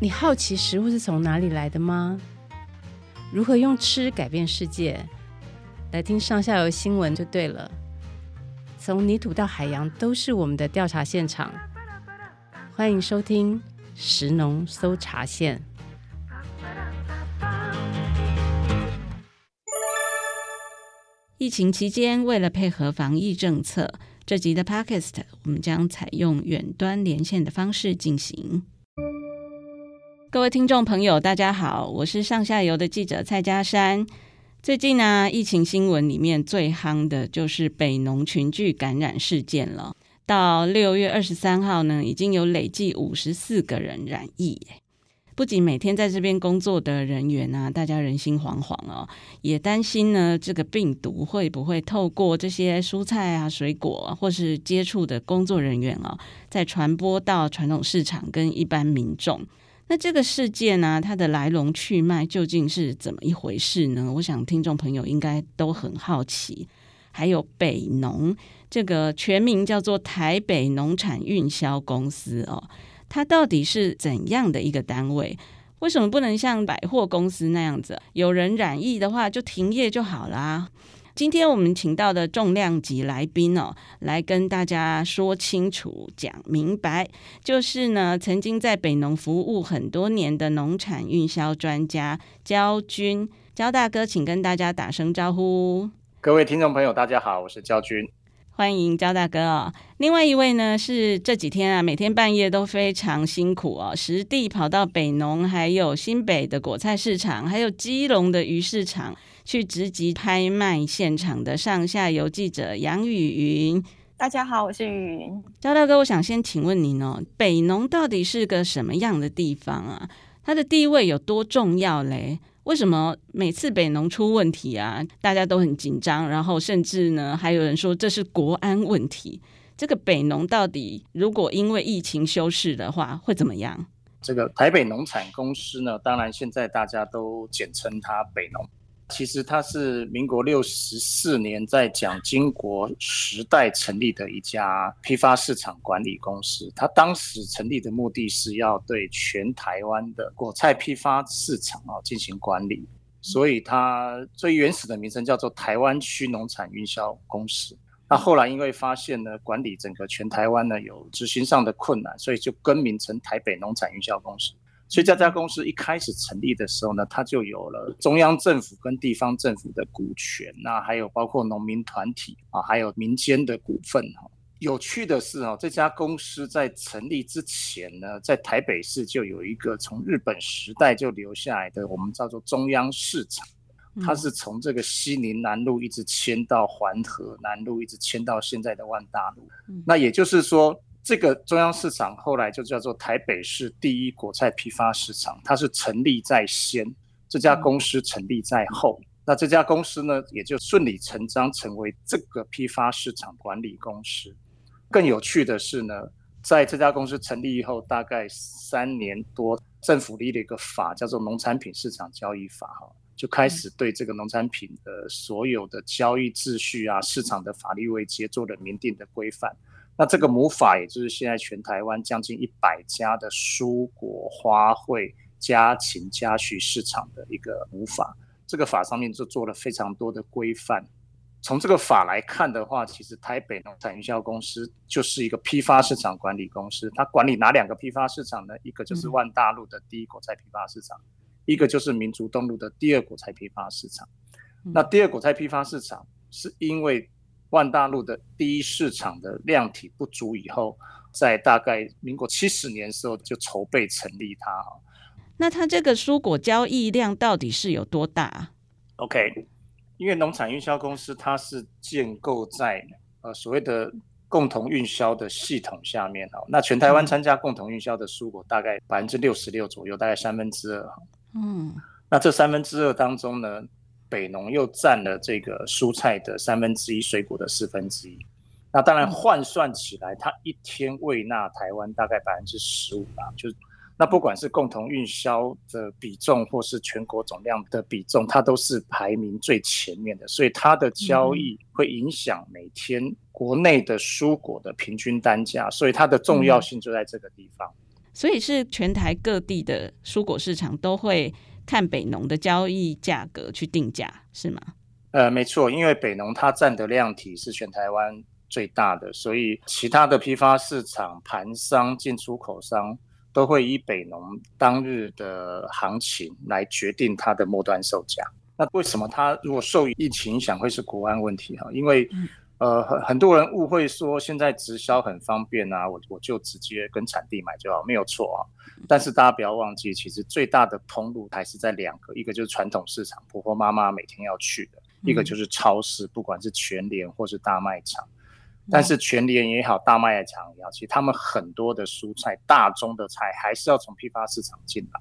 你好奇食物是从哪里来的吗？如何用吃改变世界？来听上下游新闻就对了。从泥土到海洋，都是我们的调查现场。欢迎收听食农搜查线。疫情期间，为了配合防疫政策，这集的 Podcast 我们将采用远端连线的方式进行。各位听众朋友，大家好，我是上下游的记者蔡佳珊。最近呢、疫情新闻里面最夯的就是北农群聚感染事件了。到六月二十三号呢，已经有累计五十四个人染疫。不仅每天在这边工作的人员啊，大家人心惶惶哦，也担心呢，这个病毒会不会透过这些蔬菜啊、水果，或是接触的工作人员啊，再传播到传统市场跟一般民众。那这个事件呢，它的来龙去脉究竟是怎么一回事呢？我想听众朋友应该都很好奇。还有北农这个全名叫做台北农产运销公司哦，它到底是怎样的一个单位？为什么不能像百货公司那样子，有人染疫的话就停业就好啦？今天我们请到的重量级来宾哦，来跟大家说清楚、讲明白，就是呢，曾经在北农服务很多年的农产运销专家焦军，焦大哥，请跟大家打声招呼。各位听众朋友，大家好，我是焦军，欢迎焦大哥哦。另外一位呢，是这几天啊，每天半夜都非常辛苦哦，实地跑到北农，还有新北的果菜市场，还有基隆的鱼市场。去直击拍卖现场的上下游记者杨雨云，大家好，我是雨云。焦大哥，我想先请问您哦，北农到底是个什么样的地方啊？它的地位有多重要嘞？为什么每次北农出问题啊，大家都很紧张，然后甚至呢，还有人说这是国安问题？这个北农到底如果因为疫情休市的话，会怎么样？这个台北农产公司呢，当然现在大家都简称它北农。其实它是民国六十四年在蒋经国时代成立的一家批发市场管理公司。它当时成立的目的是要对全台湾的果菜批发市场啊进行管理，所以它最原始的名称叫做台湾区农产运销公司。那后来因为发现呢，管理整个全台湾呢有执行上的困难，所以就更名成台北农产运销公司。所以这家公司一开始成立的时候呢，它就有了中央政府跟地方政府的股权，那还有包括农民团体啊，还有民间的股份哈。有趣的是哈，这家公司在成立之前呢，在台北市就有一个从日本时代就留下来的，我们叫做中央市场，它是从这个西宁南路一直迁到环河南路，一直迁到现在的万大路。那也就是说。这个中央市场后来就叫做台北市第一果菜批发市场，它是成立在先，这家公司成立在后，那这家公司呢，也就顺理成章成为这个批发市场管理公司。更有趣的是呢，在这家公司成立以后，大概三年多，政府立了一个法，叫做《农产品市场交易法》哈，就开始对这个农产品的所有的交易秩序啊、市场的法律位阶做了明定的规范。那这个母法，也就是现在全台湾将近一百家的蔬果花卉家禽家畜市场的一个母法，这个法上面就做了非常多的规范。从这个法来看的话，其实台北农产营销公司就是一个批发市场管理公司。它管理哪两个批发市场呢？一个就是万大路的第一果菜批发市场，一个就是民族东路的第二果菜批发市场。那第二果菜批发市场是因为万大陆的第一市场的量体不足以后，在大概民国七十年的时候就筹备成立它。那它这个蔬果交易量到底是有多大？OK，因为农产运销公司它是建构在呃所谓的共同运销的系统下面哈。那全台湾参加共同运销的蔬果大概百分之六十六左右，大概三分之二。嗯，那这三分之二当中呢？北农又占了这个蔬菜的三分之一，水果的四分之一。那当然换算起来，它一天喂纳台湾大概百分之十五吧。就是那不管是共同运销的比重，或是全国总量的比重，它都是排名最前面的。所以它的交易会影响每天国内的蔬果的平均单价，所以它的重要性就在这个地方。所以是全台各地的蔬果市场都会看北农的交易价格去定价，是吗？呃，没错，因为北农它占的量体是全台湾最大的，所以其他的批发市场、盘商、进出口商都会以北农当日的行情来决定它的末端售价。那为什么它如果受疫情影响会是国安问题哈？因为呃很很多人误会说现在直销很方便啊，我我就直接跟产地买就好，没有错啊。但是大家不要忘记，其实最大的通路还是在两个，一个就是传统市场，婆婆妈妈每天要去的。一个就是超市，不管是全联或是大卖场，但是全联也好，大卖场也好，其实他们很多的蔬菜、大宗的菜还是要从批发市场进来。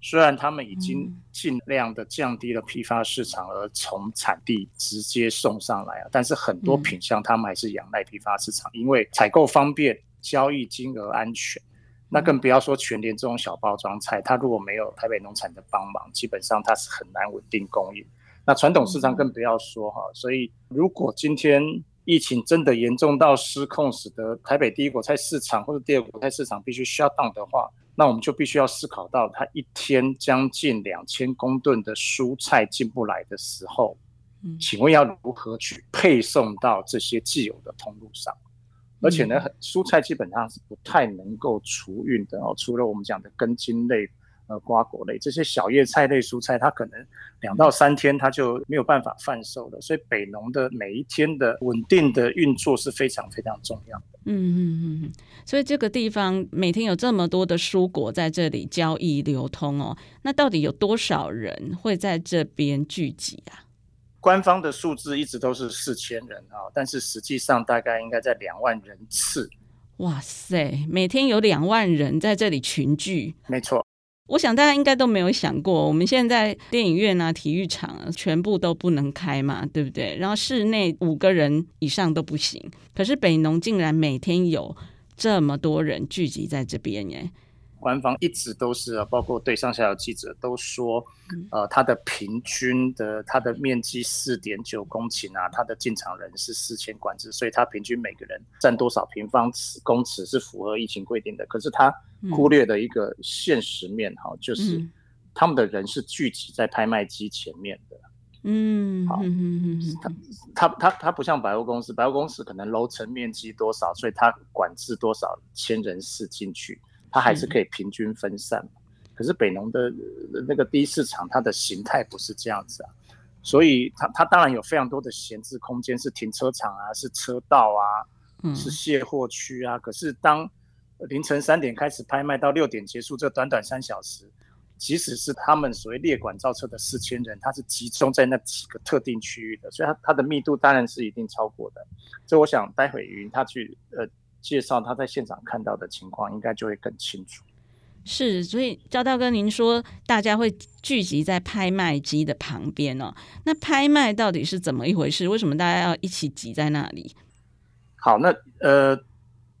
虽然他们已经尽量的降低了批发市场，而从产地直接送上来啊，但是很多品相他们还是仰赖批发市场，因为采购方便、交易金额安全。那更不要说全联这种小包装菜，它如果没有台北农产的帮忙，基本上它是很难稳定供应。那传统市场更不要说哈，所以如果今天疫情真的严重到失控，使得台北第一果菜市场或者第二果菜市场必须 shut down 的话，那我们就必须要思考到，它一天将近两千公吨的蔬菜进不来的时候，请问要如何去配送到这些既有的通路上？而且呢，蔬菜基本上是不太能够储运的哦，除了我们讲的根茎类。呃，瓜果类这些小叶菜类蔬菜，它可能两到三天它就没有办法贩售了，所以北农的每一天的稳定的运作是非常非常重要的。嗯嗯嗯，所以这个地方每天有这么多的蔬果在这里交易流通哦，那到底有多少人会在这边聚集啊？官方的数字一直都是四千人啊，但是实际上大概应该在两万人次。哇塞，每天有两万人在这里群聚，没错。我想大家应该都没有想过，我们现在电影院啊、体育场啊，全部都不能开嘛，对不对？然后室内五个人以上都不行。可是北农竟然每天有这么多人聚集在这边耶。官方一直都是啊，包括对上下游记者都说，呃，它的平均的它的面积四点九公顷啊，它的进场人是四千管制，所以它平均每个人占多少平方尺公尺是符合疫情规定的。可是它忽略的一个现实面哈，就是他们的人是聚集在拍卖机前面的。嗯，好，它它它它不像百货公司，百货公司可能楼层面积多少，所以它管制多少千人次进去。它还是可以平均分散，可是北农的那个第一市场，它的形态不是这样子啊，所以它它当然有非常多的闲置空间，是停车场啊，是车道啊，是卸货区啊。可是当凌晨三点开始拍卖到六点结束，这短短三小时，即使是他们所谓列管造车的四千人，它是集中在那几个特定区域的，所以它它的密度当然是一定超过的。所以我想待会云他去呃。介绍他在现场看到的情况，应该就会更清楚。是，所以赵大哥，您说大家会聚集在拍卖机的旁边哦？那拍卖到底是怎么一回事？为什么大家要一起挤在那里？好，那呃，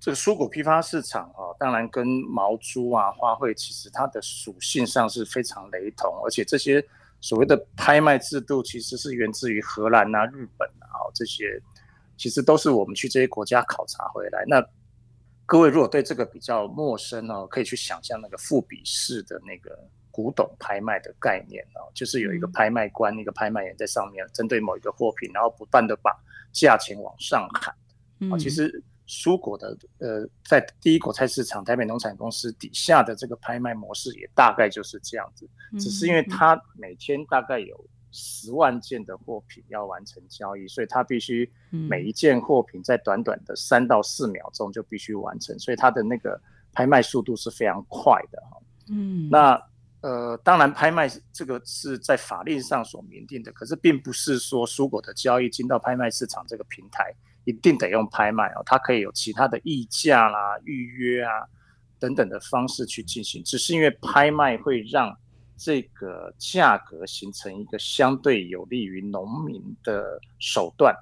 这个蔬果批发市场哦，当然跟毛猪啊、花卉其实它的属性上是非常雷同，而且这些所谓的拍卖制度其实是源自于荷兰啊、日本啊这些。其实都是我们去这些国家考察回来。那各位如果对这个比较陌生哦，可以去想象那个富比士的那个古董拍卖的概念哦，就是有一个拍卖官、一个拍卖员在上面，针对某一个货品，然后不断的把价钱往上喊。啊，其实蔬果的呃，在第一果菜市场台北农产公司底下的这个拍卖模式也大概就是这样子，只是因为它每天大概有。十万件的货品要完成交易，所以它必须每一件货品在短短的三到四秒钟就必须完成，所以它的那个拍卖速度是非常快的哈。嗯，那呃，当然拍卖这个是在法令上所明定的，可是并不是说蔬果的交易进到拍卖市场这个平台一定得用拍卖哦，它可以有其他的议价啦、预约啊等等的方式去进行，只是因为拍卖会让。这个价格形成一个相对有利于农民的手段，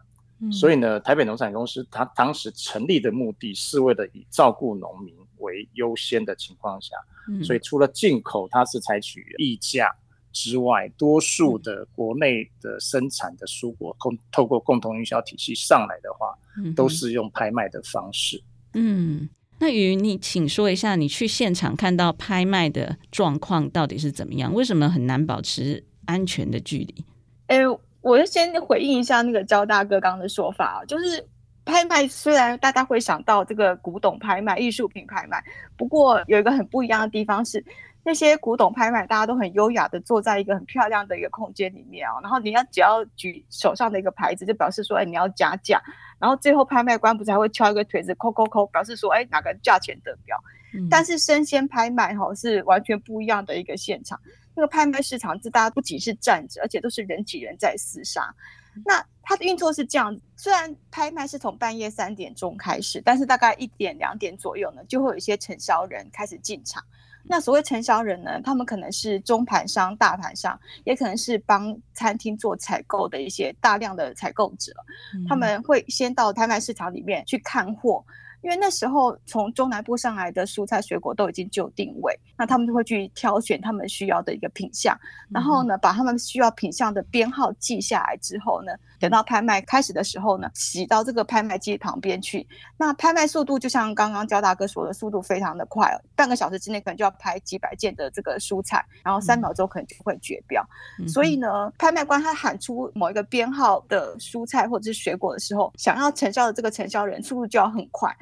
所以呢，台北农产公司它当时成立的目的是为了以照顾农民为优先的情况下，所以除了进口它是采取议价之外，多数的国内的生产的蔬果共透过共同营销体系上来的话，都是用拍卖的方式。嗯。那于你请说一下，你去现场看到拍卖的状况到底是怎么样？为什么很难保持安全的距离？哎、我就先回应一下那个焦大哥刚刚的说法啊，就是拍卖虽然大家会想到这个古董拍卖、艺术品拍卖，不过有一个很不一样的地方是。那些古董拍卖，大家都很优雅的坐在一个很漂亮的一个空间里面啊，然后你要只要举手上的一个牌子，就表示说，哎，你要加价，然后最后拍卖官不是还会敲一个腿子，扣扣扣，表示说，哎，哪个价钱得标。嗯、但是生鲜拍卖哈是完全不一样的一个现场，那个拍卖市场是大家不仅是站着，而且都是人挤人在厮杀。那它的运作是这样，虽然拍卖是从半夜三点钟开始，但是大概一点两点左右呢，就会有一些承销人开始进场。那所谓承销人呢，他们可能是中盘商、大盘商，也可能是帮餐厅做采购的一些大量的采购者，他们会先到拍卖市场里面去看货。因为那时候从中南部上来的蔬菜水果都已经就定位，那他们就会去挑选他们需要的一个品相，然后呢，把他们需要品相的编号记下来之后呢，等到拍卖开始的时候呢，骑到这个拍卖机旁边去。那拍卖速度就像刚刚焦大哥说的，速度非常的快，半个小时之内可能就要拍几百件的这个蔬菜，然后三秒钟可能就会绝标。嗯、所以呢，拍卖官他喊出某一个编号的蔬菜或者是水果的时候，想要成交的这个成交人速度就要很快。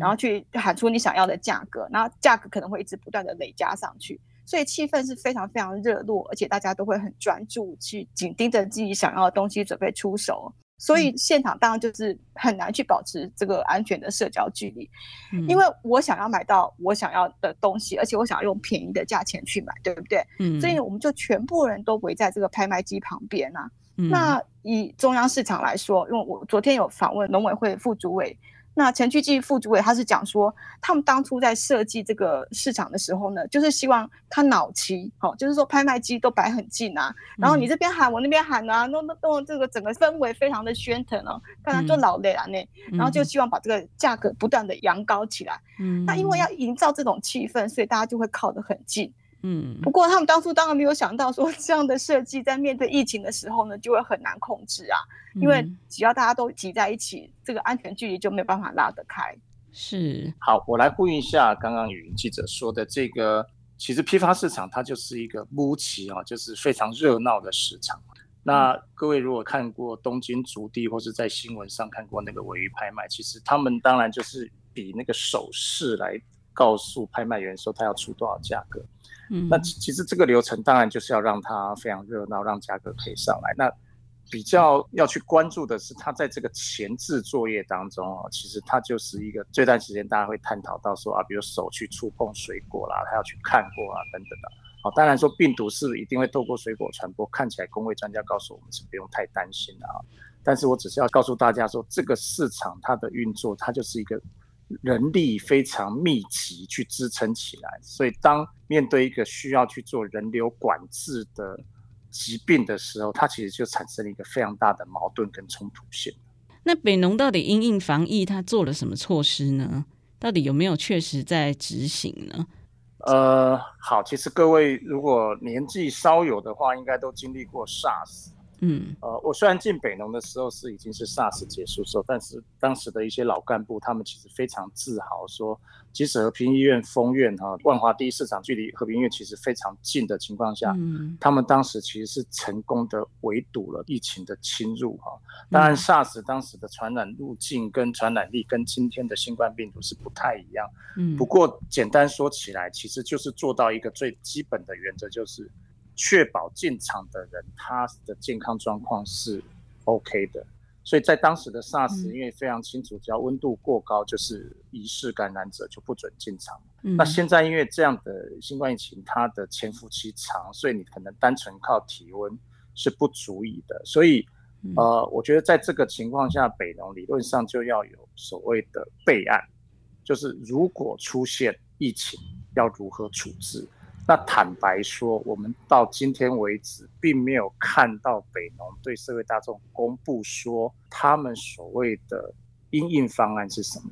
然后去喊出你想要的价格，然后价格可能会一直不断的累加上去，所以气氛是非常非常热络，而且大家都会很专注去紧盯着自己想要的东西准备出手，所以现场当然就是很难去保持这个安全的社交距离，因为我想要买到我想要的东西，而且我想要用便宜的价钱去买，对不对？嗯，所以我们就全部人都围在这个拍卖机旁边啊。那以中央市场来说，因为我昨天有访问农委会副主委。那陈巨记副主委他是讲说，他们当初在设计这个市场的时候呢，就是希望他脑齐，好，就是说拍卖机都摆很近啊，然后你这边喊我那边喊啊，弄弄弄这个整个氛围非常的喧腾哦，看他就老累了呢，然后就希望把这个价格不断的扬高起来，嗯，那因为要营造这种气氛，所以大家就会靠得很近。嗯，不过他们当初当然没有想到说，这样的设计在面对疫情的时候呢，就会很难控制啊。因为只要大家都挤在一起，这个安全距离就没有办法拉得开。是。好，我来呼应一下刚刚语音记者说的这个，其实批发市场它就是一个木齐啊，就是非常热闹的市场。那各位如果看过东京足地或是在新闻上看过那个尾鱼拍卖，其实他们当然就是比那个手势来告诉拍卖员说他要出多少价格。那其实这个流程当然就是要让它非常热闹，让价格可以上来。那比较要去关注的是，它在这个前置作业当中啊，其实它就是一个这段时间大家会探讨到说啊，比如手去触碰水果啦，他要去看过啊等等的。好，当然说病毒是一定会透过水果传播，看起来公卫专家告诉我们是不用太担心的啊。但是我只是要告诉大家说，这个市场它的运作，它就是一个。人力非常密集去支撑起来，所以当面对一个需要去做人流管制的疾病的时候，它其实就产生了一个非常大的矛盾跟冲突性。那北农到底因应防疫，它做了什么措施呢？到底有没有确实在执行呢？呃，好，其实各位如果年纪稍有的话，应该都经历过 SARS。嗯，呃，我虽然进北农的时候是已经是 SARS 结束时候，但是当时的一些老干部，他们其实非常自豪说，即使和平医院封院哈，万华第一市场距离和平医院其实非常近的情况下，嗯，他们当时其实是成功的围堵了疫情的侵入哈。当然，SARS 当时的传染路径跟传染力跟今天的新冠病毒是不太一样，嗯，不过简单说起来，其实就是做到一个最基本的原则，就是。确保进场的人他的健康状况是 OK 的，所以在当时的 SARS，因为非常清楚，只要温度过高，就是疑似感染者就不准进场。嗯。那现在因为这样的新冠疫情，它的潜伏期长，所以你可能单纯靠体温是不足以的。所以，呃，我觉得在这个情况下，北农理论上就要有所谓的备案，就是如果出现疫情，要如何处置。那坦白说，我们到今天为止，并没有看到北农对社会大众公布说他们所谓的因应方案是什么。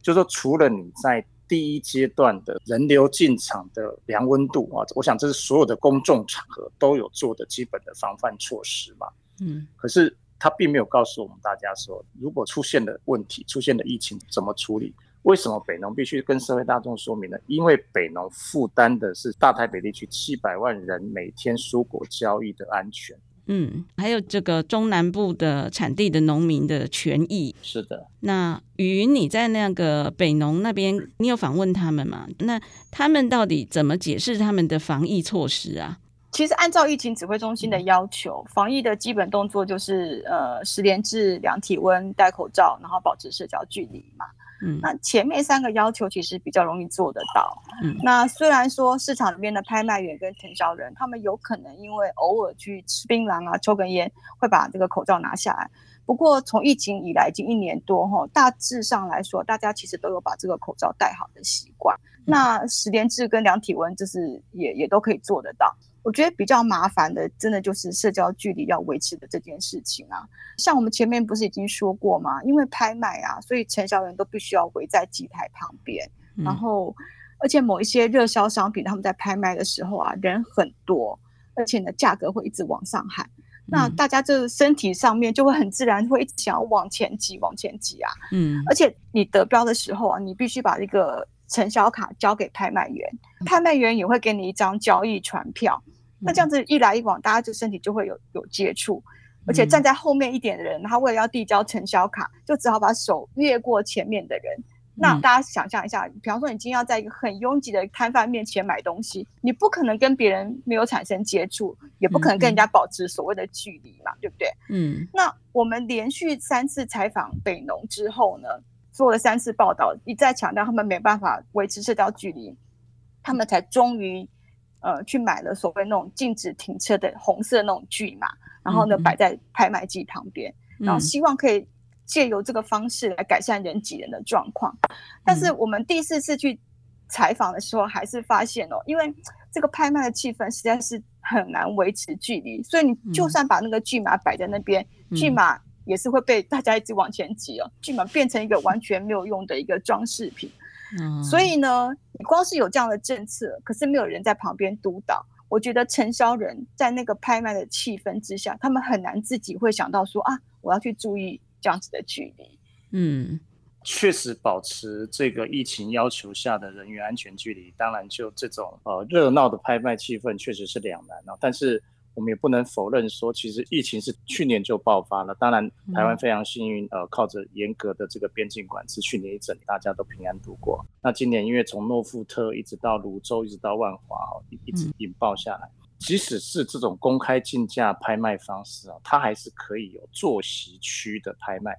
就是说，除了你在第一阶段的人流进场的量温度啊，我想这是所有的公众场合都有做的基本的防范措施嘛。嗯。可是他并没有告诉我们大家说，如果出现了问题，出现了疫情怎么处理，为什么北农必须跟社会大众说明呢？因为北农负担的是大台北地区七百万人每天蔬果交易的安全。嗯，还有这个中南部的产地的农民的权益。是的。那雨云，你在那个北农那边，你有访问他们吗？那他们到底怎么解释他们的防疫措施啊？其实按照疫情指挥中心的要求，防疫的基本动作就是呃，十连制、量体温、戴口罩，然后保持社交距离嘛。嗯，那前面三个要求其实比较容易做得到。嗯，那虽然说市场里面的拍卖员跟承销人，他们有可能因为偶尔去吃槟榔啊、抽根烟，会把这个口罩拿下来。不过从疫情以来已经一年多哈，大致上来说，大家其实都有把这个口罩戴好的习惯。那十连制跟量体温，就是也也都可以做得到。我觉得比较麻烦的，真的就是社交距离要维持的这件事情啊。像我们前面不是已经说过吗？因为拍卖啊，所以承销人都必须要围在机台旁边。嗯、然后，而且某一些热销商品，他们在拍卖的时候啊，人很多，而且呢，价格会一直往上喊。嗯、那大家这身体上面就会很自然会一直想要往前挤，往前挤啊。嗯。而且你得标的时候啊，你必须把这个承销卡交给拍卖员，拍卖员也会给你一张交易传票。那这样子一来一往，大家就身体就会有有接触，而且站在后面一点的人，他为了要递交承销卡，就只好把手越过前面的人。那大家想象一下，比方说你今天要在一个很拥挤的摊贩面前买东西，你不可能跟别人没有产生接触，也不可能跟人家保持所谓的距离嘛，对不对？嗯。那我们连续三次采访北农之后呢，做了三次报道，一再强调他们没办法维持社交距离，他们才终于。呃，去买了所谓那种禁止停车的红色那种巨马，然后呢，摆在拍卖机旁边，嗯、然后希望可以借由这个方式来改善人挤人的状况。嗯、但是我们第四次去采访的时候，还是发现哦，因为这个拍卖的气氛实在是很难维持距离，所以你就算把那个巨马摆在那边，嗯、巨马也是会被大家一直往前挤哦，巨码变成一个完全没有用的一个装饰品。嗯、所以呢，你光是有这样的政策，可是没有人在旁边督导。我觉得承销人在那个拍卖的气氛之下，他们很难自己会想到说啊，我要去注意这样子的距离。嗯，确实保持这个疫情要求下的人员安全距离，当然就这种呃热闹的拍卖气氛确实是两难啊。但是。我们也不能否认说，其实疫情是去年就爆发了。当然，台湾非常幸运，呃，靠着严格的这个边境管制，去年一整年大家都平安度过。那今年因为从诺富特一直到泸州，一直到万华，一直引爆下来，即使是这种公开竞价拍卖方式啊，它还是可以有坐席区的拍卖。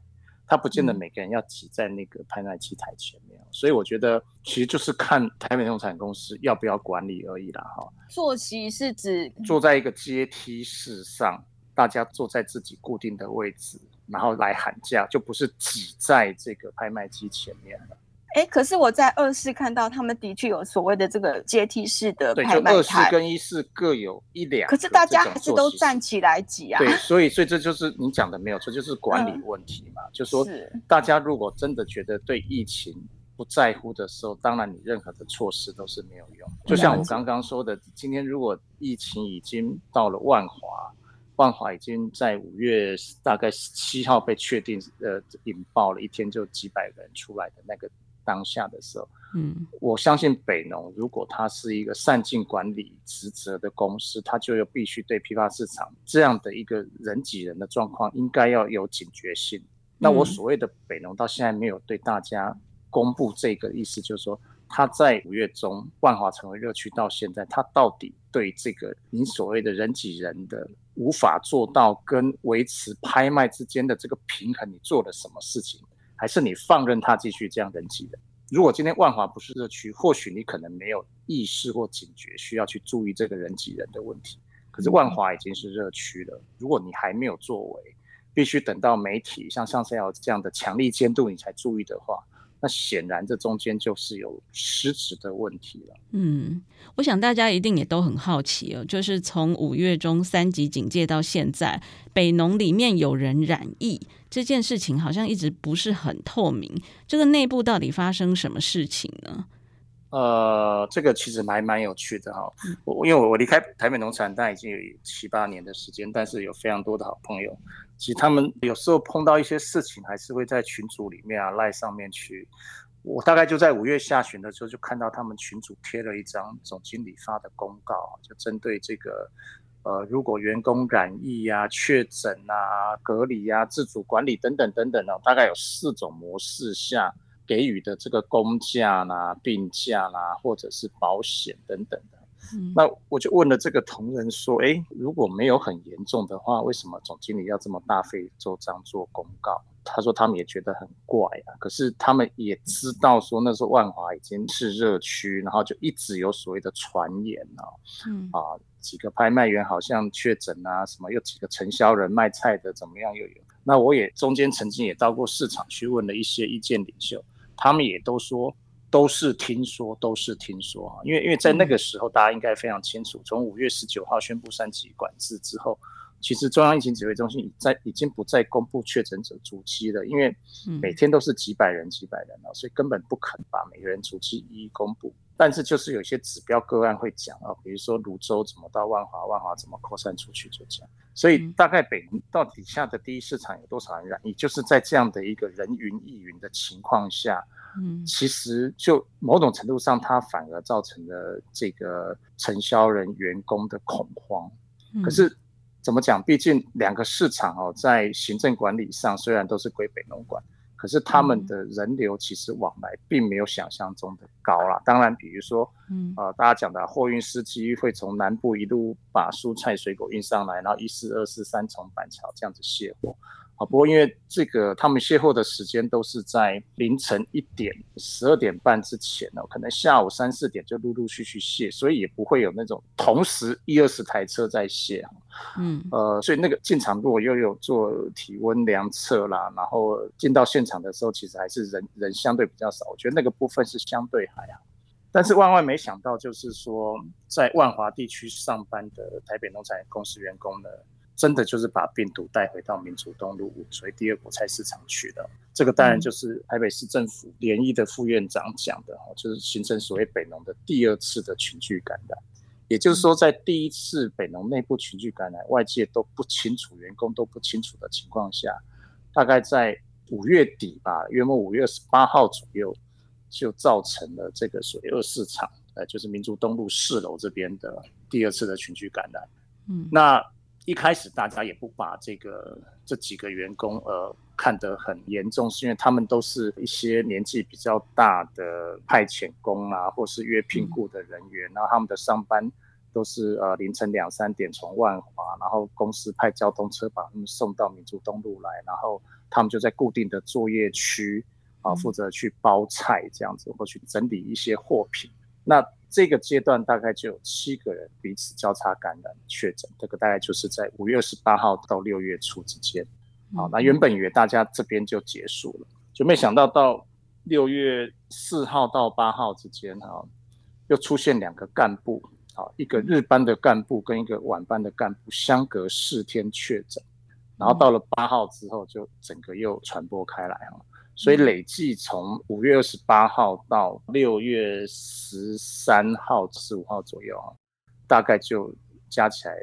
他不见得每个人要挤在那个拍卖机台前面，所以我觉得其实就是看台北农产公司要不要管理而已啦，哈。坐席是指坐在一个阶梯式上，大家坐在自己固定的位置，然后来喊价，就不是挤在这个拍卖机前面了。哎，可是我在二室看到他们的确有所谓的这个阶梯式的拍卖台，对，就二室跟一室各有一两。可是大家还是都站起来挤啊。对，所以所以这就是你讲的没有错，就是管理问题嘛。嗯、就说大家如果真的觉得对疫情不在乎的时候，当然你任何的措施都是没有用。就像我刚刚说的，今天如果疫情已经到了万华，万华已经在五月大概七号被确定呃引爆了，一天就几百个人出来的那个。当下的时候，嗯，我相信北农如果它是一个善尽管理职责的公司，它就要必须对批发市场这样的一个人挤人的状况，应该要有警觉性。那我所谓的北农到现在没有对大家公布这个意思，就是说他在五月中万华成为热区到现在，他到底对这个你所谓的人挤人的无法做到跟维持拍卖之间的这个平衡，你做了什么事情？还是你放任他继续这样人挤人？如果今天万华不是热区，或许你可能没有意识或警觉，需要去注意这个人挤人的问题。可是万华已经是热区了，如果你还没有作为，必须等到媒体像上次要这样的强力监督你才注意的话。那显然，这中间就是有失职的问题了。嗯，我想大家一定也都很好奇哦，就是从五月中三级警戒到现在，北农里面有人染疫这件事情，好像一直不是很透明。这个内部到底发生什么事情呢？呃，这个其实还蛮有趣的哈。我因为我我离开台北农产，但已经有七八年的时间，但是有非常多的好朋友。其实他们有时候碰到一些事情，还是会在群组里面啊、赖上面去我大概就在五月下旬的时候，就看到他们群组贴了一张总经理发的公告，就针对这个，呃，如果员工染疫啊、确诊啊、隔离啊、自主管理等等等等呢，大概有四种模式下给予的这个工假啦、病假啦，或者是保险等等的。嗯、那我就问了这个同仁说，诶，如果没有很严重的话，为什么总经理要这么大费周章做公告？他说他们也觉得很怪啊，可是他们也知道说那时候万华已经是热区，然后就一直有所谓的传言啊，嗯啊，几个拍卖员好像确诊啊，什么又几个承销人卖菜的怎么样又有。那我也中间曾经也到过市场去问了一些意见领袖，他们也都说。都是听说，都是听说啊，因为因为在那个时候，大家应该非常清楚，从五月十九号宣布三级管制之后，其实中央疫情指挥中心已在已经不再公布确诊者足迹了，因为每天都是几百人几百人了，所以根本不可能把每个人足迹一一公布。但是就是有些指标个案会讲啊，比如说泸州怎么到万华，万华怎么扩散出去就这样。所以大概北农到底下的第一市场有多少人染疫，就是在这样的一个人云亦云的情况下。嗯，其实就某种程度上，它反而造成了这个承销人员工的恐慌。可是怎么讲？毕竟两个市场哦，在行政管理上虽然都是归北农管，可是他们的人流其实往来并没有想象中的高啦。当然，比如说，嗯，呃，大家讲的货运司机会从南部一路把蔬菜水果运上来，然后一四二四三重板桥这样子卸货。啊，不过因为这个他们卸货的时间都是在凌晨一点、十二点半之前哦，可能下午三四点就陆陆续续卸，所以也不会有那种同时一二十台车在卸。嗯，呃，所以那个进场如果又有做体温量测啦，然后进到现场的时候，其实还是人人相对比较少。我觉得那个部分是相对还好，但是万万没想到，就是说在万华地区上班的台北农产公司员工呢。真的就是把病毒带回到民族东路五追第二果菜市场去了。这个当然就是台北市政府联谊的副院长讲的，就是形成所谓北农的第二次的群聚感染。也就是说，在第一次北农内部群聚感染，外界都不清楚，员工都不清楚的情况下，大概在五月底吧，约莫五月十八号左右，就造成了这个所谓二市场，呃，就是民族东路四楼这边的第二次的群聚感染。嗯，那。一开始大家也不把这个这几个员工呃看得很严重，是因为他们都是一些年纪比较大的派遣工啊，或是约聘雇的人员，然后他们的上班都是呃凌晨两三点从万华，然后公司派交通车把他们送到民族东路来，然后他们就在固定的作业区啊负责去包菜这样子，或去整理一些货品。那这个阶段大概就有七个人彼此交叉感染确诊，这个大概就是在五月二十八号到六月初之间。好，那原本以为大家这边就结束了，就没想到到六月四号到八号之间，哈，又出现两个干部，好，一个日班的干部跟一个晚班的干部相隔四天确诊，然后到了八号之后就整个又传播开来，哈。所以累计从五月二十八号到六月十三号、十五号左右啊，大概就加起来，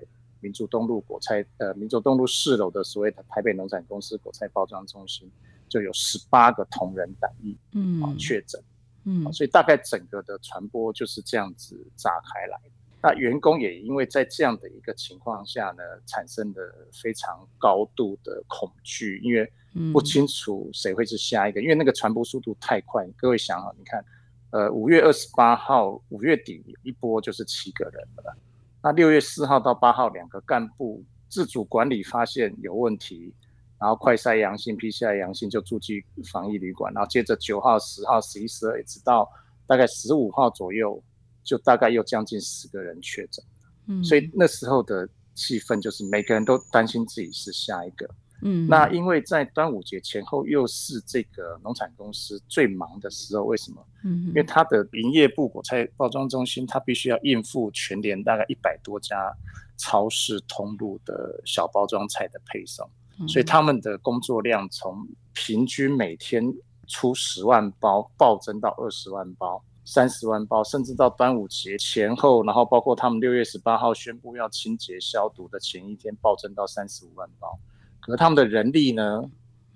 民族东路果菜呃，民族东路四楼的所谓的台北农产公司果菜包装中心，就有十八个同仁染疫，嗯，啊确诊，嗯，所以大概整个的传播就是这样子炸开来。那员工也因为在这样的一个情况下呢，产生了非常高度的恐惧，因为。不清楚谁会是下一个，因为那个传播速度太快。各位想好，你看，呃，五月二十八号五月底一波就是七个人了，那六月四号到八号两个干部自主管理发现有问题，然后快筛阳性、PCR 阳性就住进防疫旅馆，然后接着九号、十号、十一、十二，一直到大概十五号左右，就大概又将近十个人确诊。嗯，所以那时候的气氛就是每个人都担心自己是下一个。嗯，那因为在端午节前后又是这个农产公司最忙的时候，为什么？嗯，因为它的营业部果菜包装中心，它必须要应付全联大概一百多家超市通路的小包装菜的配送，所以他们的工作量从平均每天出十万包暴增到二十万包、三十万包，甚至到端午节前后，然后包括他们六月十八号宣布要清洁消毒的前一天，暴增到三十五万包。可是他们的人力呢，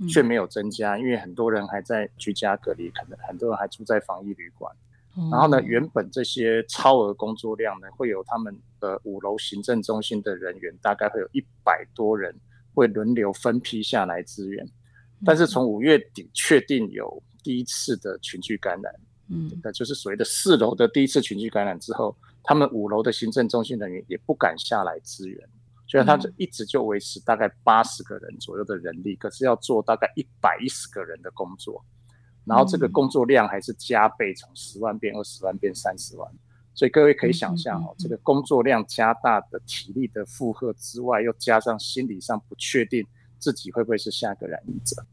却没有增加，因为很多人还在居家隔离，可能很多人还住在防疫旅馆。然后呢，原本这些超额工作量呢，会有他们的五楼行政中心的人员，大概会有一百多人会轮流分批下来支援。但是从五月底确定有第一次的群聚感染，嗯，那就是所谓的四楼的第一次群聚感染之后，他们五楼的行政中心人员也不敢下来支援。所以他就一直就维持大概八十个人左右的人力，可是要做大概一百一十个人的工作，然后这个工作量还是加倍，从十万变二十万变三十万。所以各位可以想象哦，这个。工作量加大的体力的负荷之外，又加上心理上不确定自己会不会是下个染疫者，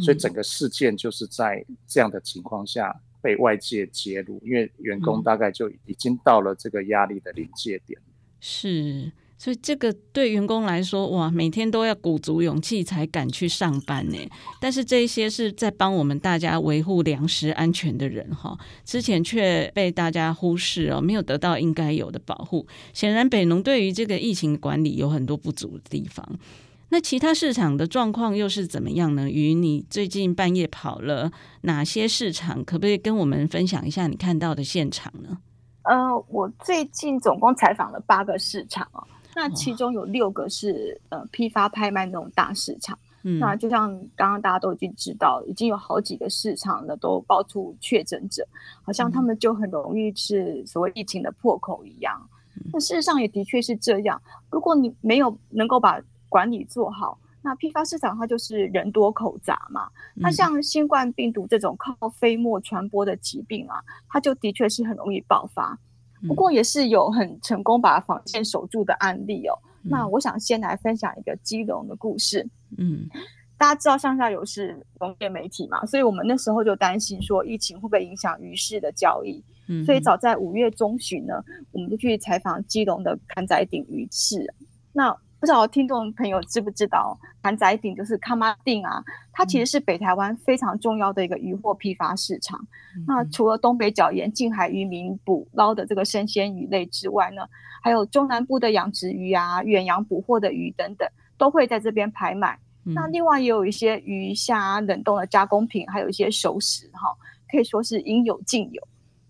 所以整个事件就是在这样的情况下被外界揭露，因为员工大概就已经到了这个压力的临界点。是。所以这个对员工来说，哇，每天都要鼓足勇气才敢去上班呢。但是这些是在帮我们大家维护粮食安全的人哈，之前却被大家忽视哦，没有得到应该有的保护。显然北农对于这个疫情管理有很多不足的地方。那其他市场的状况又是怎么样呢？于你最近半夜跑了哪些市场？可不可以跟我们分享一下你看到的现场呢？呃，我最近总共采访了八个市场哦。那其中有六个是呃批发拍卖那种大市场，嗯，那就像刚刚大家都已经知道，已经有好几个市场呢都爆出确诊者，好像他们就很容易是所谓疫情的破口一样。那事实上也的确是这样，如果你没有能够把管理做好，那批发市场它就是人多口杂嘛。那像新冠病毒这种靠飞沫传播的疾病啊，它就的确是很容易爆发。不过也是有很成功把防线守住的案例哦。嗯、那我想先来分享一个基隆的故事。嗯，大家知道上下游是农业媒体嘛，所以我们那时候就担心说疫情会不会影响鱼市的交易。嗯，所以早在五月中旬呢，我们就去采访基隆的坎仔顶鱼市。那不知道听众朋友知不知道，韩仔顶就是崁仔顶啊，它其实是北台湾非常重要的一个渔货批发市场。嗯、那除了东北角沿近海渔民捕捞的这个生鲜鱼类之外呢，还有中南部的养殖鱼啊、远洋捕获的鱼等等，都会在这边拍卖。嗯、那另外也有一些鱼虾冷冻的加工品，还有一些熟食，哈，可以说是应有尽有。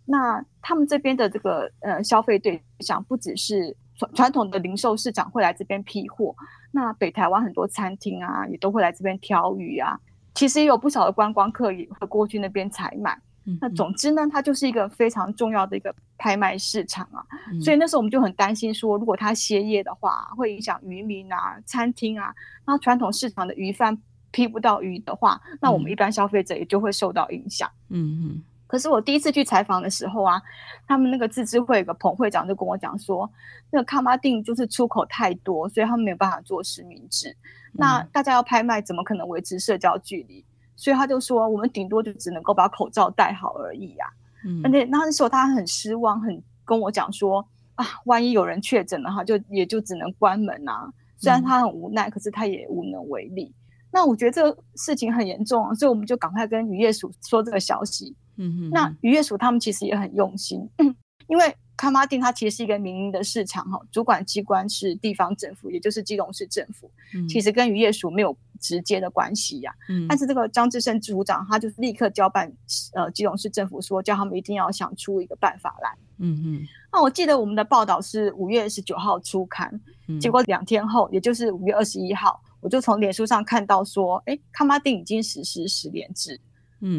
那他们这边的这个呃消费对象不只是。传统的零售市场会来这边批货，那北台湾很多餐厅啊，也都会来这边挑鱼啊。其实也有不少的观光客也会过去那边采买。那总之呢，它就是一个非常重要的一个拍卖市场啊。嗯、所以那时候我们就很担心说，如果它歇业的话，会影响渔民啊、餐厅啊。那传统市场的鱼贩批不到鱼的话，那我们一般消费者也就会受到影响。嗯嗯。可是我第一次去采访的时候啊，他们那个自治会有个彭会长就跟我讲说，那个崁仔顶就是出口太多，所以他们没有办法做实名制。嗯、那大家要拍卖，怎么可能维持社交距离？所以他就说，我们顶多就只能够把口罩戴好而已呀、啊。嗯，而且那时候他很失望，很跟我讲说啊，万一有人确诊了哈，就也就只能关门啊。虽然他很无奈，可是他也无能为力。那我觉得这个事情很严重，所以我们就赶快跟渔业署说这个消息。嗯哼，那渔业署他们其实也很用心，因为崁仔顶它其实是一个民营的市场哈，主管机关是地方政府，也就是基隆市政府，嗯、其实跟渔业署没有直接的关系呀、啊。嗯，但是这个张志胜组长他就是立刻交办呃基隆市政府说，叫他们一定要想出一个办法来。嗯嗯，那我记得我们的报道是五月十九号出刊，嗯、结果两天后，也就是五月二十一号，我就从脸书上看到说，哎，崁仔顶已经实施十连制。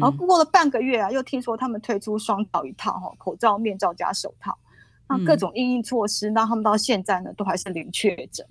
然后过了半个月啊，又听说他们推出双罩一套哈，口罩、面罩加手套，那各种应应措施，那他们到现在呢都还是零确诊。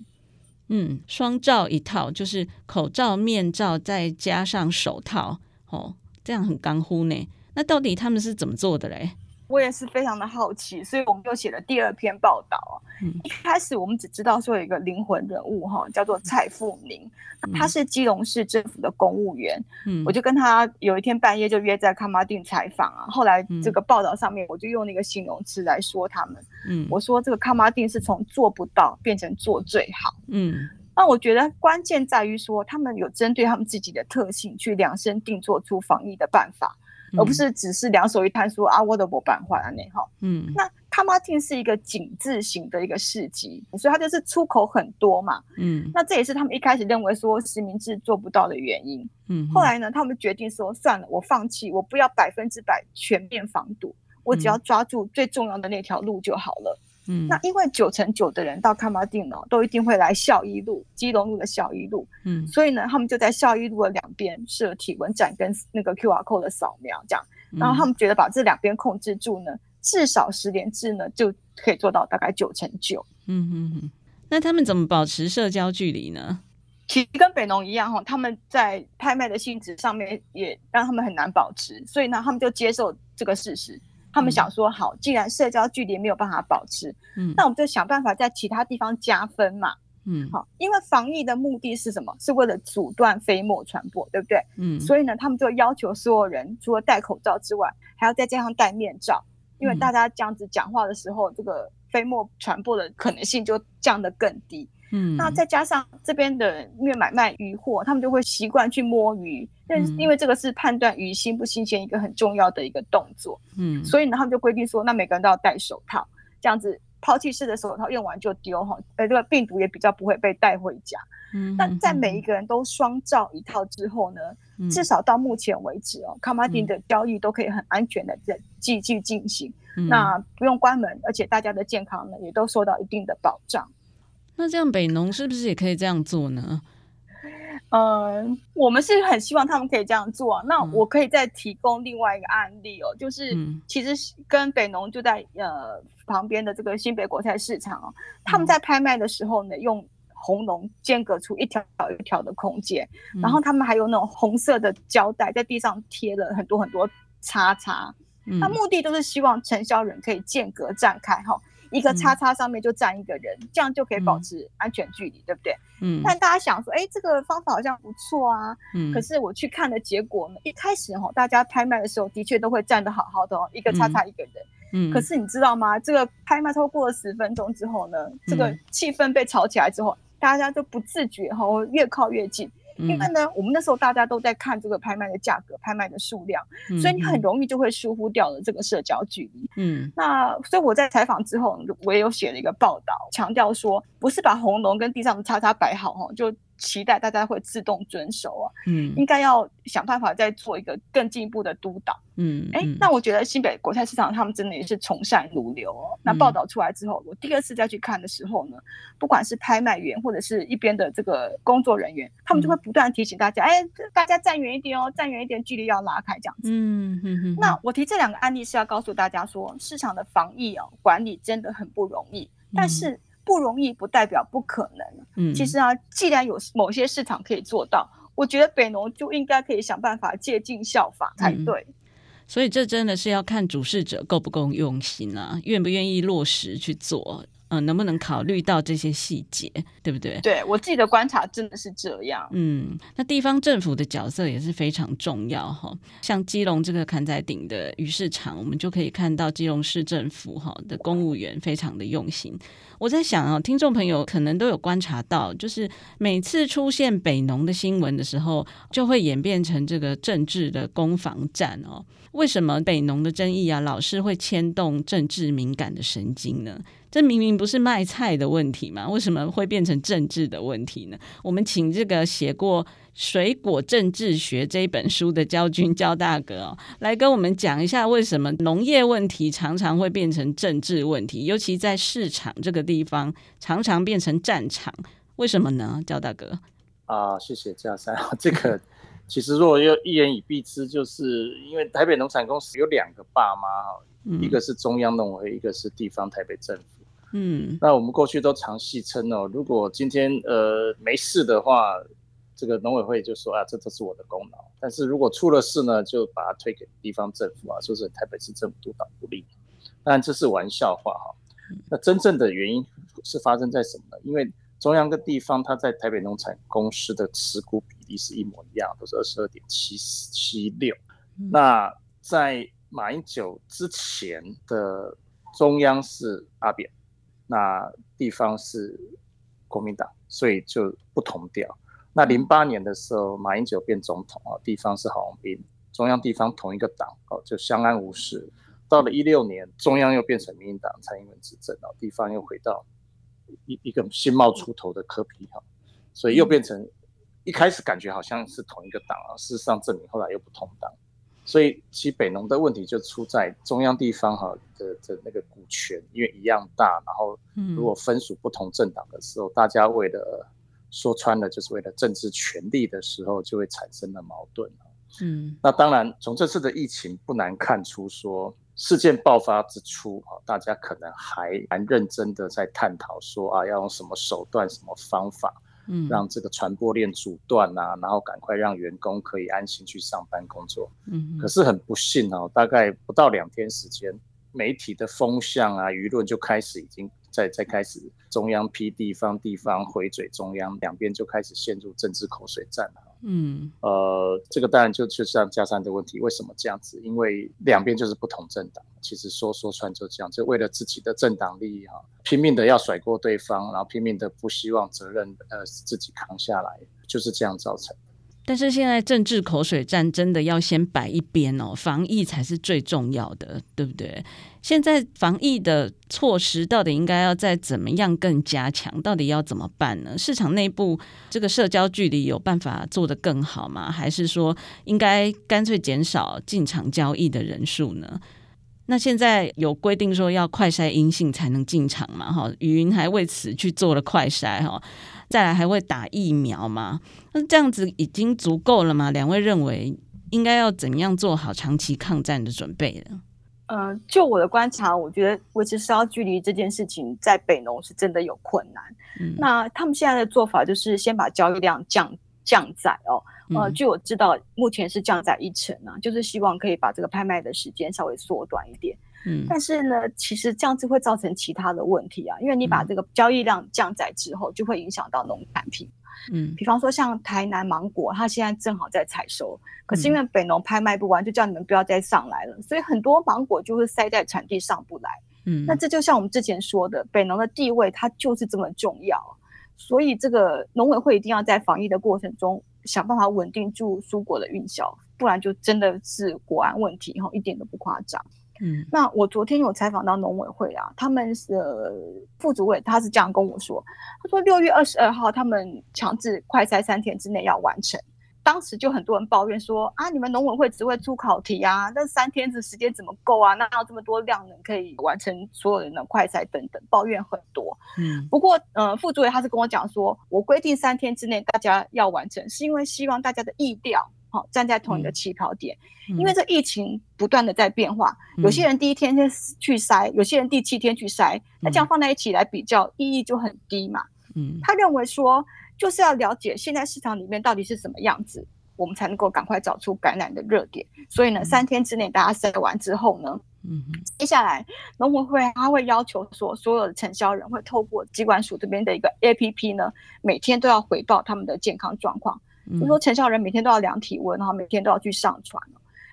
嗯，双罩一套就是口罩、面罩再加上手套，哦，这样很干乎呢。那到底他们是怎么做的嘞？我也是非常的好奇，所以我们就写了第二篇报道啊。嗯、一开始我们只知道说有一个灵魂人物哈，叫做蔡富宁，嗯、他是基隆市政府的公务员。嗯，我就跟他有一天半夜就约在康巴丁采访啊。后来这个报道上面我就用那个形容词来说他们。嗯，我说这个康巴丁是从做不到变成做最好。嗯，那我觉得关键在于说他们有针对他们自己的特性去量身定做出防疫的办法。而不是只是两手一摊说啊，我的没办法啊，那哈。嗯，那崁妈町是一个井字型的一个市集，所以它就是出口很多嘛。嗯，那这也是他们一开始认为说实名制做不到的原因。嗯，后来呢，他们决定说算了，我放弃，我不要百分之百全面防堵，我只要抓住最重要的那条路就好了。嗯，那因为九成九的人到崁妈町呢，都一定会来孝一路、基隆路的孝一路。嗯，所以呢，他们就在孝一路的两边设体温站跟那个 QR code 的扫描，这样。然后他们觉得把这两边控制住呢，至少十连制呢就可以做到大概九成九。嗯哼哼，那他们怎么保持社交距离呢？其实跟北农一样哈，他们在拍卖的性质上面也让他们很难保持，所以呢，他们就接受这个事实。他们想说，好，既然社交距离没有办法保持，嗯，那我们就想办法在其他地方加分嘛。嗯，好，因为防疫的目的是什么？是为了阻断飞沫传播，对不对？嗯，所以呢，他们就要求所有人除了戴口罩之外，还要再加上戴面罩，因为大家这样子讲话的时候，这个飞沫传播的可能性就降得更低。嗯，那再加上这边的因为买卖鱼货，他们就会习惯去摸鱼，但是因为这个是判断鱼新不新鲜一个很重要的一个动作。嗯，所以呢，他们就规定说，那每个人都要戴手套，这样子。抛弃式的手套用完就丢哈，呃，这个病毒也比较不会被带回家。嗯，但在每一个人都双罩一套之后呢，嗯、至少到目前为止哦，卡马丁的交易都可以很安全的在继续进行，嗯、那不用关门，而且大家的健康呢也都受到一定的保障。那这样北农是不是也可以这样做呢？嗯，我们是很希望他们可以这样做。那我可以再提供另外一个案例哦，就是其实跟北农就在呃旁边的这个新北国菜市场哦，他们在拍卖的时候呢，用红龙间隔出一条一条的空间，然后他们还有那种红色的胶带在地上贴了很多很多叉叉，那目的都是希望承销人可以间隔站开哈。一个叉叉上面就站一个人，嗯、这样就可以保持安全距离，嗯、对不对？嗯。但大家想说，哎，这个方法好像不错啊。嗯。可是我去看的结果呢，一开始哈，大家拍卖的时候的确都会站得好好的哦，一个叉叉一个人。嗯。可是你知道吗？这个拍卖超过了十分钟之后呢，嗯、这个气氛被炒起来之后，大家就不自觉哈，越靠越近。因为呢，我们那时候大家都在看这个拍卖的价格、拍卖的数量，嗯、所以你很容易就会疏忽掉了这个社交距离。嗯，那所以我在采访之后，我也有写了一个报道，强调说，不是把红龙跟地上的叉叉摆好哈，就。期待大家会自动遵守啊，嗯，应该要想办法再做一个更进一步的督导，嗯，哎、欸，那我觉得新北国菜市场他们真的也是从善如流哦。那报道出来之后，我第二次再去看的时候呢，不管是拍卖员或者是一边的这个工作人员，他们就会不断提醒大家，哎、欸，大家站远一点哦，站远一点，距离要拉开这样子。嗯嗯嗯。那我提这两个案例是要告诉大家说，市场的防疫哦管理真的很不容易，但是。不容易不代表不可能。嗯，其实啊，既然有某些市场可以做到，我觉得北农就应该可以想办法借鉴效法才对。嗯，所以这真的是要看主事者够不够用心啊，愿不愿意落实去做。嗯，能不能考虑到这些细节，对不对？对，我自己的观察真的是这样。嗯，那地方政府的角色也是非常重要哈。像基隆这个坎仔顶的鱼市场，我们就可以看到基隆市政府哈的公务员非常的用心。我在想啊，听众朋友可能都有观察到，就是每次出现北农的新闻的时候，就会演变成这个政治的攻防战哦。为什么北农的争议啊，老是会牵动政治敏感的神经呢？这明明不是卖菜的问题嘛，为什么会变成政治的问题呢？我们请这个写过《水果政治学》这一本书的焦军焦大哥哦，来跟我们讲一下，为什么农业问题常常会变成政治问题，尤其在市场这个地方，常常变成战场，为什么呢？焦大哥啊，谢谢佳珊。这个其实如果要一言以蔽之，就是因为台北农产公司有两个爸妈哈，嗯、一个是中央农委会，一个是地方台北政府。嗯，那我们过去都常戏称哦，如果今天呃没事的话，这个农委会就说啊，这都是我的功劳。但是如果出了事呢，就把它推给地方政府啊，说是台北市政府督导不力。当然这是玩笑话哈。那真正的原因是发生在什么呢？因为中央跟地方它在台北农产公司的持股比例是一模一样，都是二十二点七七六。那在马英九之前的中央是阿扁。那地方是国民党，所以就不同调。那零八年的时候，马英九变总统啊，地方是郝龙斌，中央地方同一个党哦，就相安无事。到了一六年，中央又变成民进党蔡英文执政，然后地方又回到一一个新冒出头的柯皮哈，所以又变成一开始感觉好像是同一个党啊，事实上证明后来又不同党。所以其北农的问题就出在中央地方哈的的那个股权，因为一样大，然后如果分属不同政党的时候，大家为了说穿了就是为了政治权利的时候，就会产生了矛盾。嗯，那当然从这次的疫情不难看出，说事件爆发之初哈，大家可能还蛮认真的在探讨说啊，要用什么手段、什么方法。嗯，让这个传播链阻断啊，然后赶快让员工可以安心去上班工作。嗯，可是很不幸哦，大概不到两天时间，媒体的风向啊，舆论就开始已经在在开始中央批地方，地方回嘴中央，两边就开始陷入政治口水战了。嗯，呃，这个当然就就像加山的问题，为什么这样子？因为两边就是不同政党，其实说说穿就这样，就为了自己的政党利益哈，拼命的要甩锅对方，然后拼命的不希望责任呃自己扛下来，就是这样造成。但是现在政治口水战真的要先摆一边哦，防疫才是最重要的，对不对？现在防疫的措施到底应该要再怎么样更加强？到底要怎么办呢？市场内部这个社交距离有办法做得更好吗？还是说应该干脆减少进场交易的人数呢？那现在有规定说要快筛阴性才能进场嘛？哈，云还为此去做了快筛哈。再来还会打疫苗吗？那这样子已经足够了吗？两位认为应该要怎样做好长期抗战的准备呢？呃，就我的观察，我觉得维持社交距离这件事情在北农是真的有困难。嗯，那他们现在的做法就是先把交易量降降载哦。呃，据我知道，目前是降载一成啊，就是希望可以把这个拍卖的时间稍微缩短一点。嗯，但是呢，其实这样子会造成其他的问题啊，因为你把这个交易量降载之后，就会影响到农产品。嗯，比方说像台南芒果，它现在正好在采收，可是因为北农拍卖不完，就叫你们不要再上来了，所以很多芒果就会塞在产地上不来。嗯，那这就像我们之前说的，北农的地位它就是这么重要，所以这个农委会一定要在防疫的过程中想办法稳定住蔬果的运销，不然就真的是国安问题，哈，一点都不夸张。嗯，那我昨天有采访到农委会啊，他们是副主委，他是这样跟我说，他说六月二十二号他们强制快筛三天之内要完成，当时就很多人抱怨说啊，你们农委会只会出考题啊，那三天的时间怎么够啊？那要这么多量能可以完成所有人的快筛等等，抱怨很多。嗯，不过呃，副主委他是跟我讲说，我规定三天之内大家要完成，是因为希望大家的意调。好，站在同一个起跑点，嗯、因为这疫情不断的在变化，嗯、有些人第一天先去筛，有些人第七天去筛，那、嗯、这样放在一起来比较，意义就很低嘛。嗯，他认为说，就是要了解现在市场里面到底是什么样子，我们才能够赶快找出感染的热点。所以呢，嗯、三天之内大家筛完之后呢，嗯，接下来农委会他会要求说，所有的承销人会透过机管署这边的一个 APP 呢，每天都要回报他们的健康状况。就说承销人每天都要量体温，然后每天都要去上传，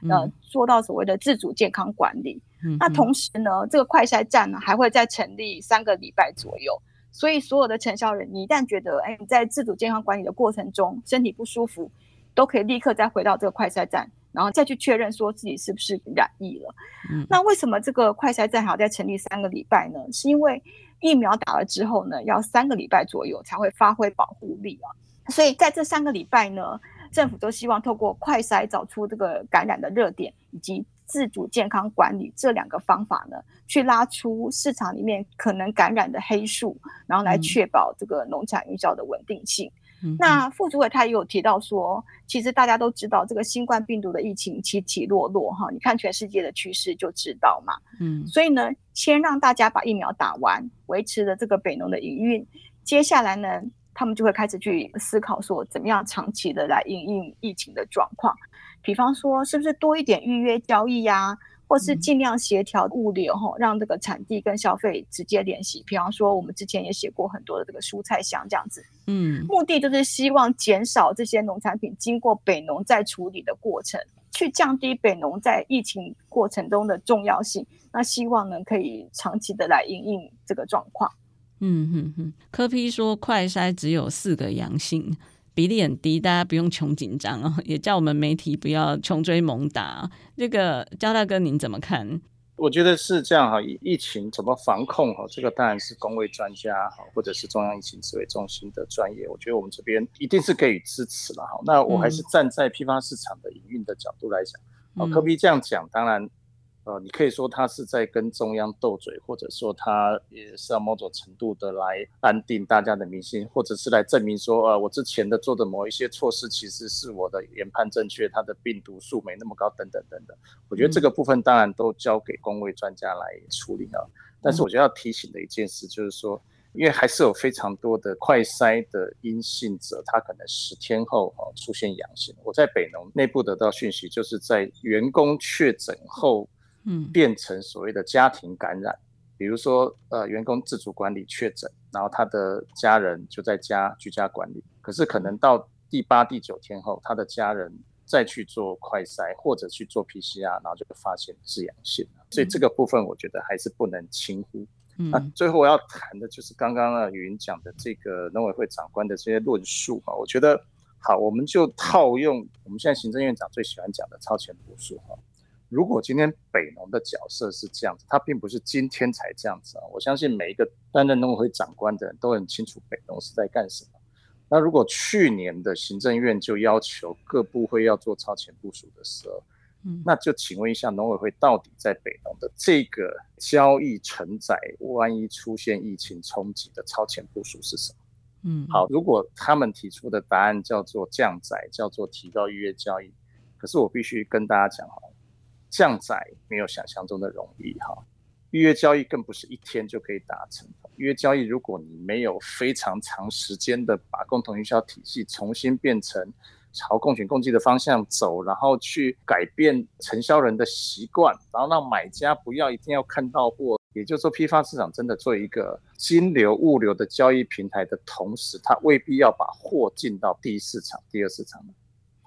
呃，做到所谓的自主健康管理。嗯、那同时呢，这个快筛站呢还会再成立三个礼拜左右，所以所有的承销人，你一旦觉得哎你在自主健康管理的过程中身体不舒服，都可以立刻再回到这个快筛站，然后再去确认说自己是不是染疫了。嗯、那为什么这个快筛站还要再成立三个礼拜呢？是因为疫苗打了之后呢，要三个礼拜左右才会发挥保护力啊。所以在这三个礼拜呢，政府都希望透过快筛找出这个感染的热点，以及自主健康管理这两个方法呢，去拉出市场里面可能感染的黑数，然后来确保这个农产运销的稳定性。嗯、那副主委他也有提到说，其实大家都知道这个新冠病毒的疫情起起落落哈，你看全世界的趋势就知道嘛。嗯，所以呢，先让大家把疫苗打完，维持了这个北农的营运，接下来呢。他们就会开始去思考说，怎么样长期的来应应疫情的状况，比方说是不是多一点预约交易呀、啊，或是尽量协调物流哈，让这个产地跟消费直接联系。比方说，我们之前也写过很多的这个蔬菜箱这样子，嗯，目的就是希望减少这些农产品经过北农再处理的过程，去降低北农在疫情过程中的重要性。那希望呢，可以长期的来应应这个状况。嗯哼哼，柯 P 说快筛只有四个阳性，比例很低，大家不用穷紧张哦。也叫我们媒体不要穷追猛打。这个焦大哥您怎么看？我觉得是这样哈，疫情怎么防控哈，这个当然是公卫专家哈，或者是中央疫情指挥中心的专业。我觉得我们这边一定是给予支持了哈。那我还是站在批发市场的营运的角度来讲，哦，科比这样讲，当然。呃，你可以说他是在跟中央斗嘴，或者说他也是要某种程度的来安定大家的民心，或者是来证明说，呃，我之前的做的某一些措施其实是我的研判正确，它的病毒数没那么高，等等等等。我觉得这个部分当然都交给公卫专家来处理啊。但是我觉得要提醒的一件事就是说，因为还是有非常多的快筛的阴性者，他可能十天后哦出现阳性。我在北农内部得到讯息，就是在员工确诊后。嗯，变成所谓的家庭感染，比如说，呃，员工自主管理确诊，然后他的家人就在家居家管理，可是可能到第八、第九天后，他的家人再去做快筛或者去做 PCR，然后就发现是阳性了。所以这个部分我觉得还是不能轻忽。嗯，啊，最后我要谈的就是刚刚啊语音讲的这个农委会长官的这些论述哈，我觉得好，我们就套用我们现在行政院长最喜欢讲的超前部署哈。如果今天北农的角色是这样子，他并不是今天才这样子啊。我相信每一个担任农委会长官的人都很清楚北农是在干什么。那如果去年的行政院就要求各部会要做超前部署的时候，嗯，那就请问一下农委会到底在北农的这个交易承载，万一出现疫情冲击的超前部署是什么？嗯，好，如果他们提出的答案叫做降载，叫做提高预约交易，可是我必须跟大家讲哈。降载没有想象中的容易哈，预约交易更不是一天就可以达成。预约交易，如果你没有非常长时间的把共同营销体系重新变成朝共选共济的方向走，然后去改变承销人的习惯，然后让买家不要一定要看到货，也就是说，批发市场真的做一个金流物流的交易平台的同时，它未必要把货进到第一市场、第二市场，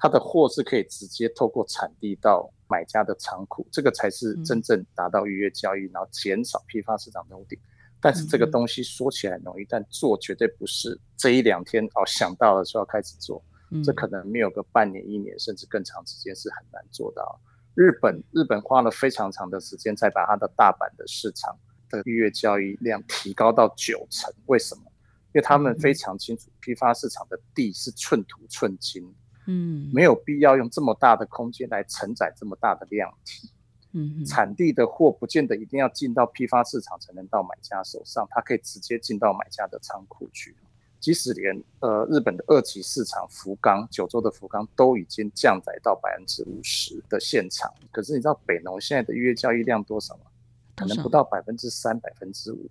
它的货是可以直接透过产地到。买家的仓库，这个才是真正达到预约交易，然后减少批发市场的目的。但是这个东西说起来容易，但做绝对不是这一两天哦想到了就要开始做，这可能没有个半年、一年甚至更长时间是很难做到。日本日本花了非常长的时间才把它的大阪的市场的预约交易量提高到九成，为什么？因为他们非常清楚批发市场的地是寸土寸金。嗯，没有必要用这么大的空间来承载这么大的量体。嗯，产地的货不见得一定要进到批发市场才能到买家手上，它可以直接进到买家的仓库去。即使连呃日本的二级市场福冈，九州的福冈都已经降载到百分之五十的现场，可是你知道北农现在的预约交易量多少吗？可能不到百分之三、百分之五。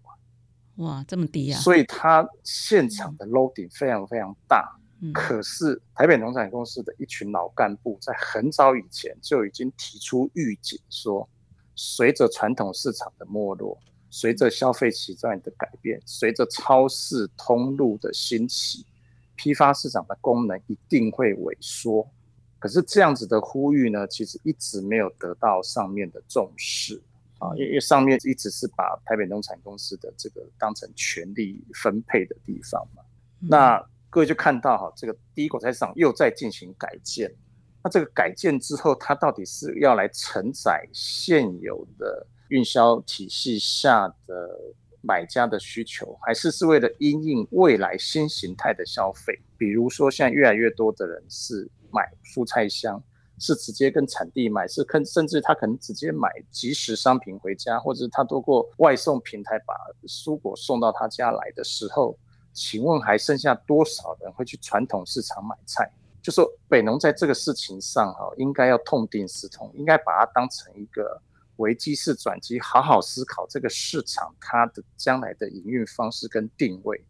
哇，这么低啊！所以它现场的 loading 非常非常大。可是台北农产公司的一群老干部在很早以前就已经提出预警，说随着传统市场的没落，随着消费习惯的改变，随着超市通路的兴起，批发市场的功能一定会萎缩。可是这样子的呼吁呢，其实一直没有得到上面的重视啊，因为上面一直是把台北农产公司的这个当成权力分配的地方嘛，那。各位就看到哈，这个第一果菜市场又在进行改建。那这个改建之后，它到底是要来承载现有的运销体系下的买家的需求，还是是为了因应未来新形态的消费？比如说，现在越来越多的人是买蔬菜箱，是直接跟产地买，是甚至他可能直接买即食商品回家，或者他通过外送平台把蔬果送到他家来的时候。请问还剩下多少人会去传统市场买菜？就说北农在这个事情上哈，应该要痛定思痛，应该把它当成一个危机式转机，好好思考这个市场它的将来的营运方式跟定位，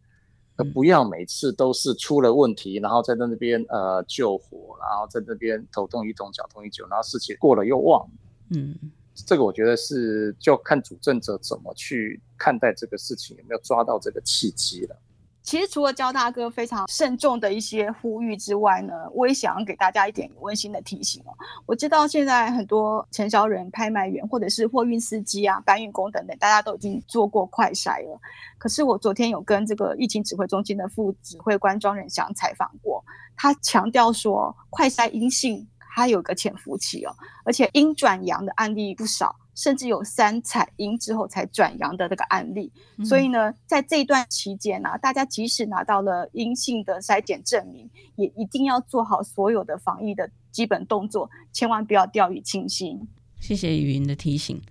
而不要每次都是出了问题，然后在那边呃救火，然后在那边头痛医头脚痛医脚，然后事情过了又忘。嗯，这个我觉得是就看主政者怎么去看待这个事情，有没有抓到这个契机了。其实除了焦大哥非常慎重的一些呼吁之外呢，我也想要给大家一点温馨的提醒哦。我知道现在很多承销人、拍卖员或者是货运司机啊、搬运工等等，大家都已经做过快筛了。可是我昨天有跟这个疫情指挥中心的副指挥官庄仁祥采访过，他强调说，快筛阴性它有个潜伏期哦，而且阴转阳的案例不少。甚至有三彩阴之后才转阳的这个案例。嗯、所以呢，在这一段期间呢、啊，大家即使拿到了阴性的筛检证明，也一定要做好所有的防疫的基本动作，千万不要掉以轻心。谢谢雨云的提醒。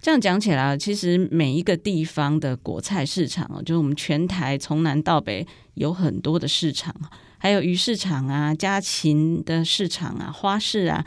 这样讲起来，其实每一个地方的果菜市场哦，就是我们全台从南到北有很多的市场，还有鱼市场啊、家禽的市场啊、花市啊。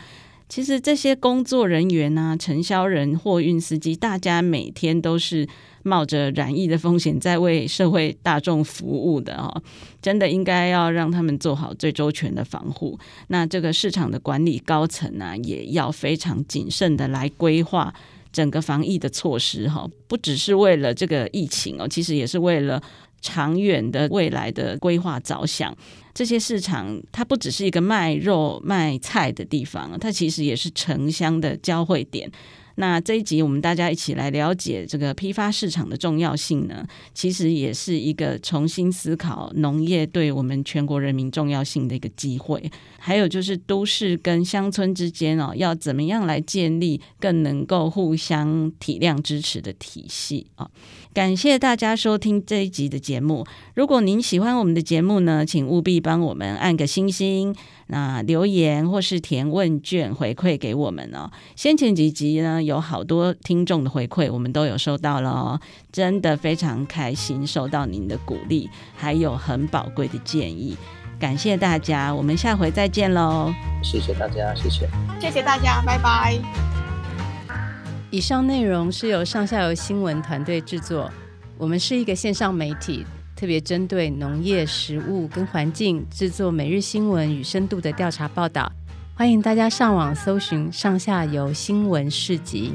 其实这些工作人员啊、承销人、货运司机，大家每天都是冒着染疫的风险在为社会大众服务的哦。真的应该要让他们做好最周全的防护。那这个市场的管理高层呢，也要非常谨慎的来规划。整个防疫的措施哈，不只是为了这个疫情哦，其实也是为了长远的未来的规划着想。这些市场它不只是一个卖肉卖菜的地方，它其实也是城乡的交汇点。那这一集我们大家一起来了解这个批发市场的重要性呢，其实也是一个重新思考农业对我们全国人民重要性的一个机会。还有就是都市跟乡村之间哦，要怎么样来建立更能够互相体谅支持的体系啊？感谢大家收听这一集的节目。如果您喜欢我们的节目呢，请务必帮我们按个星星，那留言或是填问卷回馈给我们哦。先前几集呢，有好多听众的回馈，我们都有收到了哦，真的非常开心收到您的鼓励，还有很宝贵的建议。感谢大家，我们下回再见喽！谢谢大家，谢谢，谢谢大家，拜拜。以上内容是由上下游新闻团队制作，我们是一个线上媒体，特别针对农业、食物跟环境制作每日新闻与深度的调查报道。欢迎大家上网搜寻上下游新闻市集。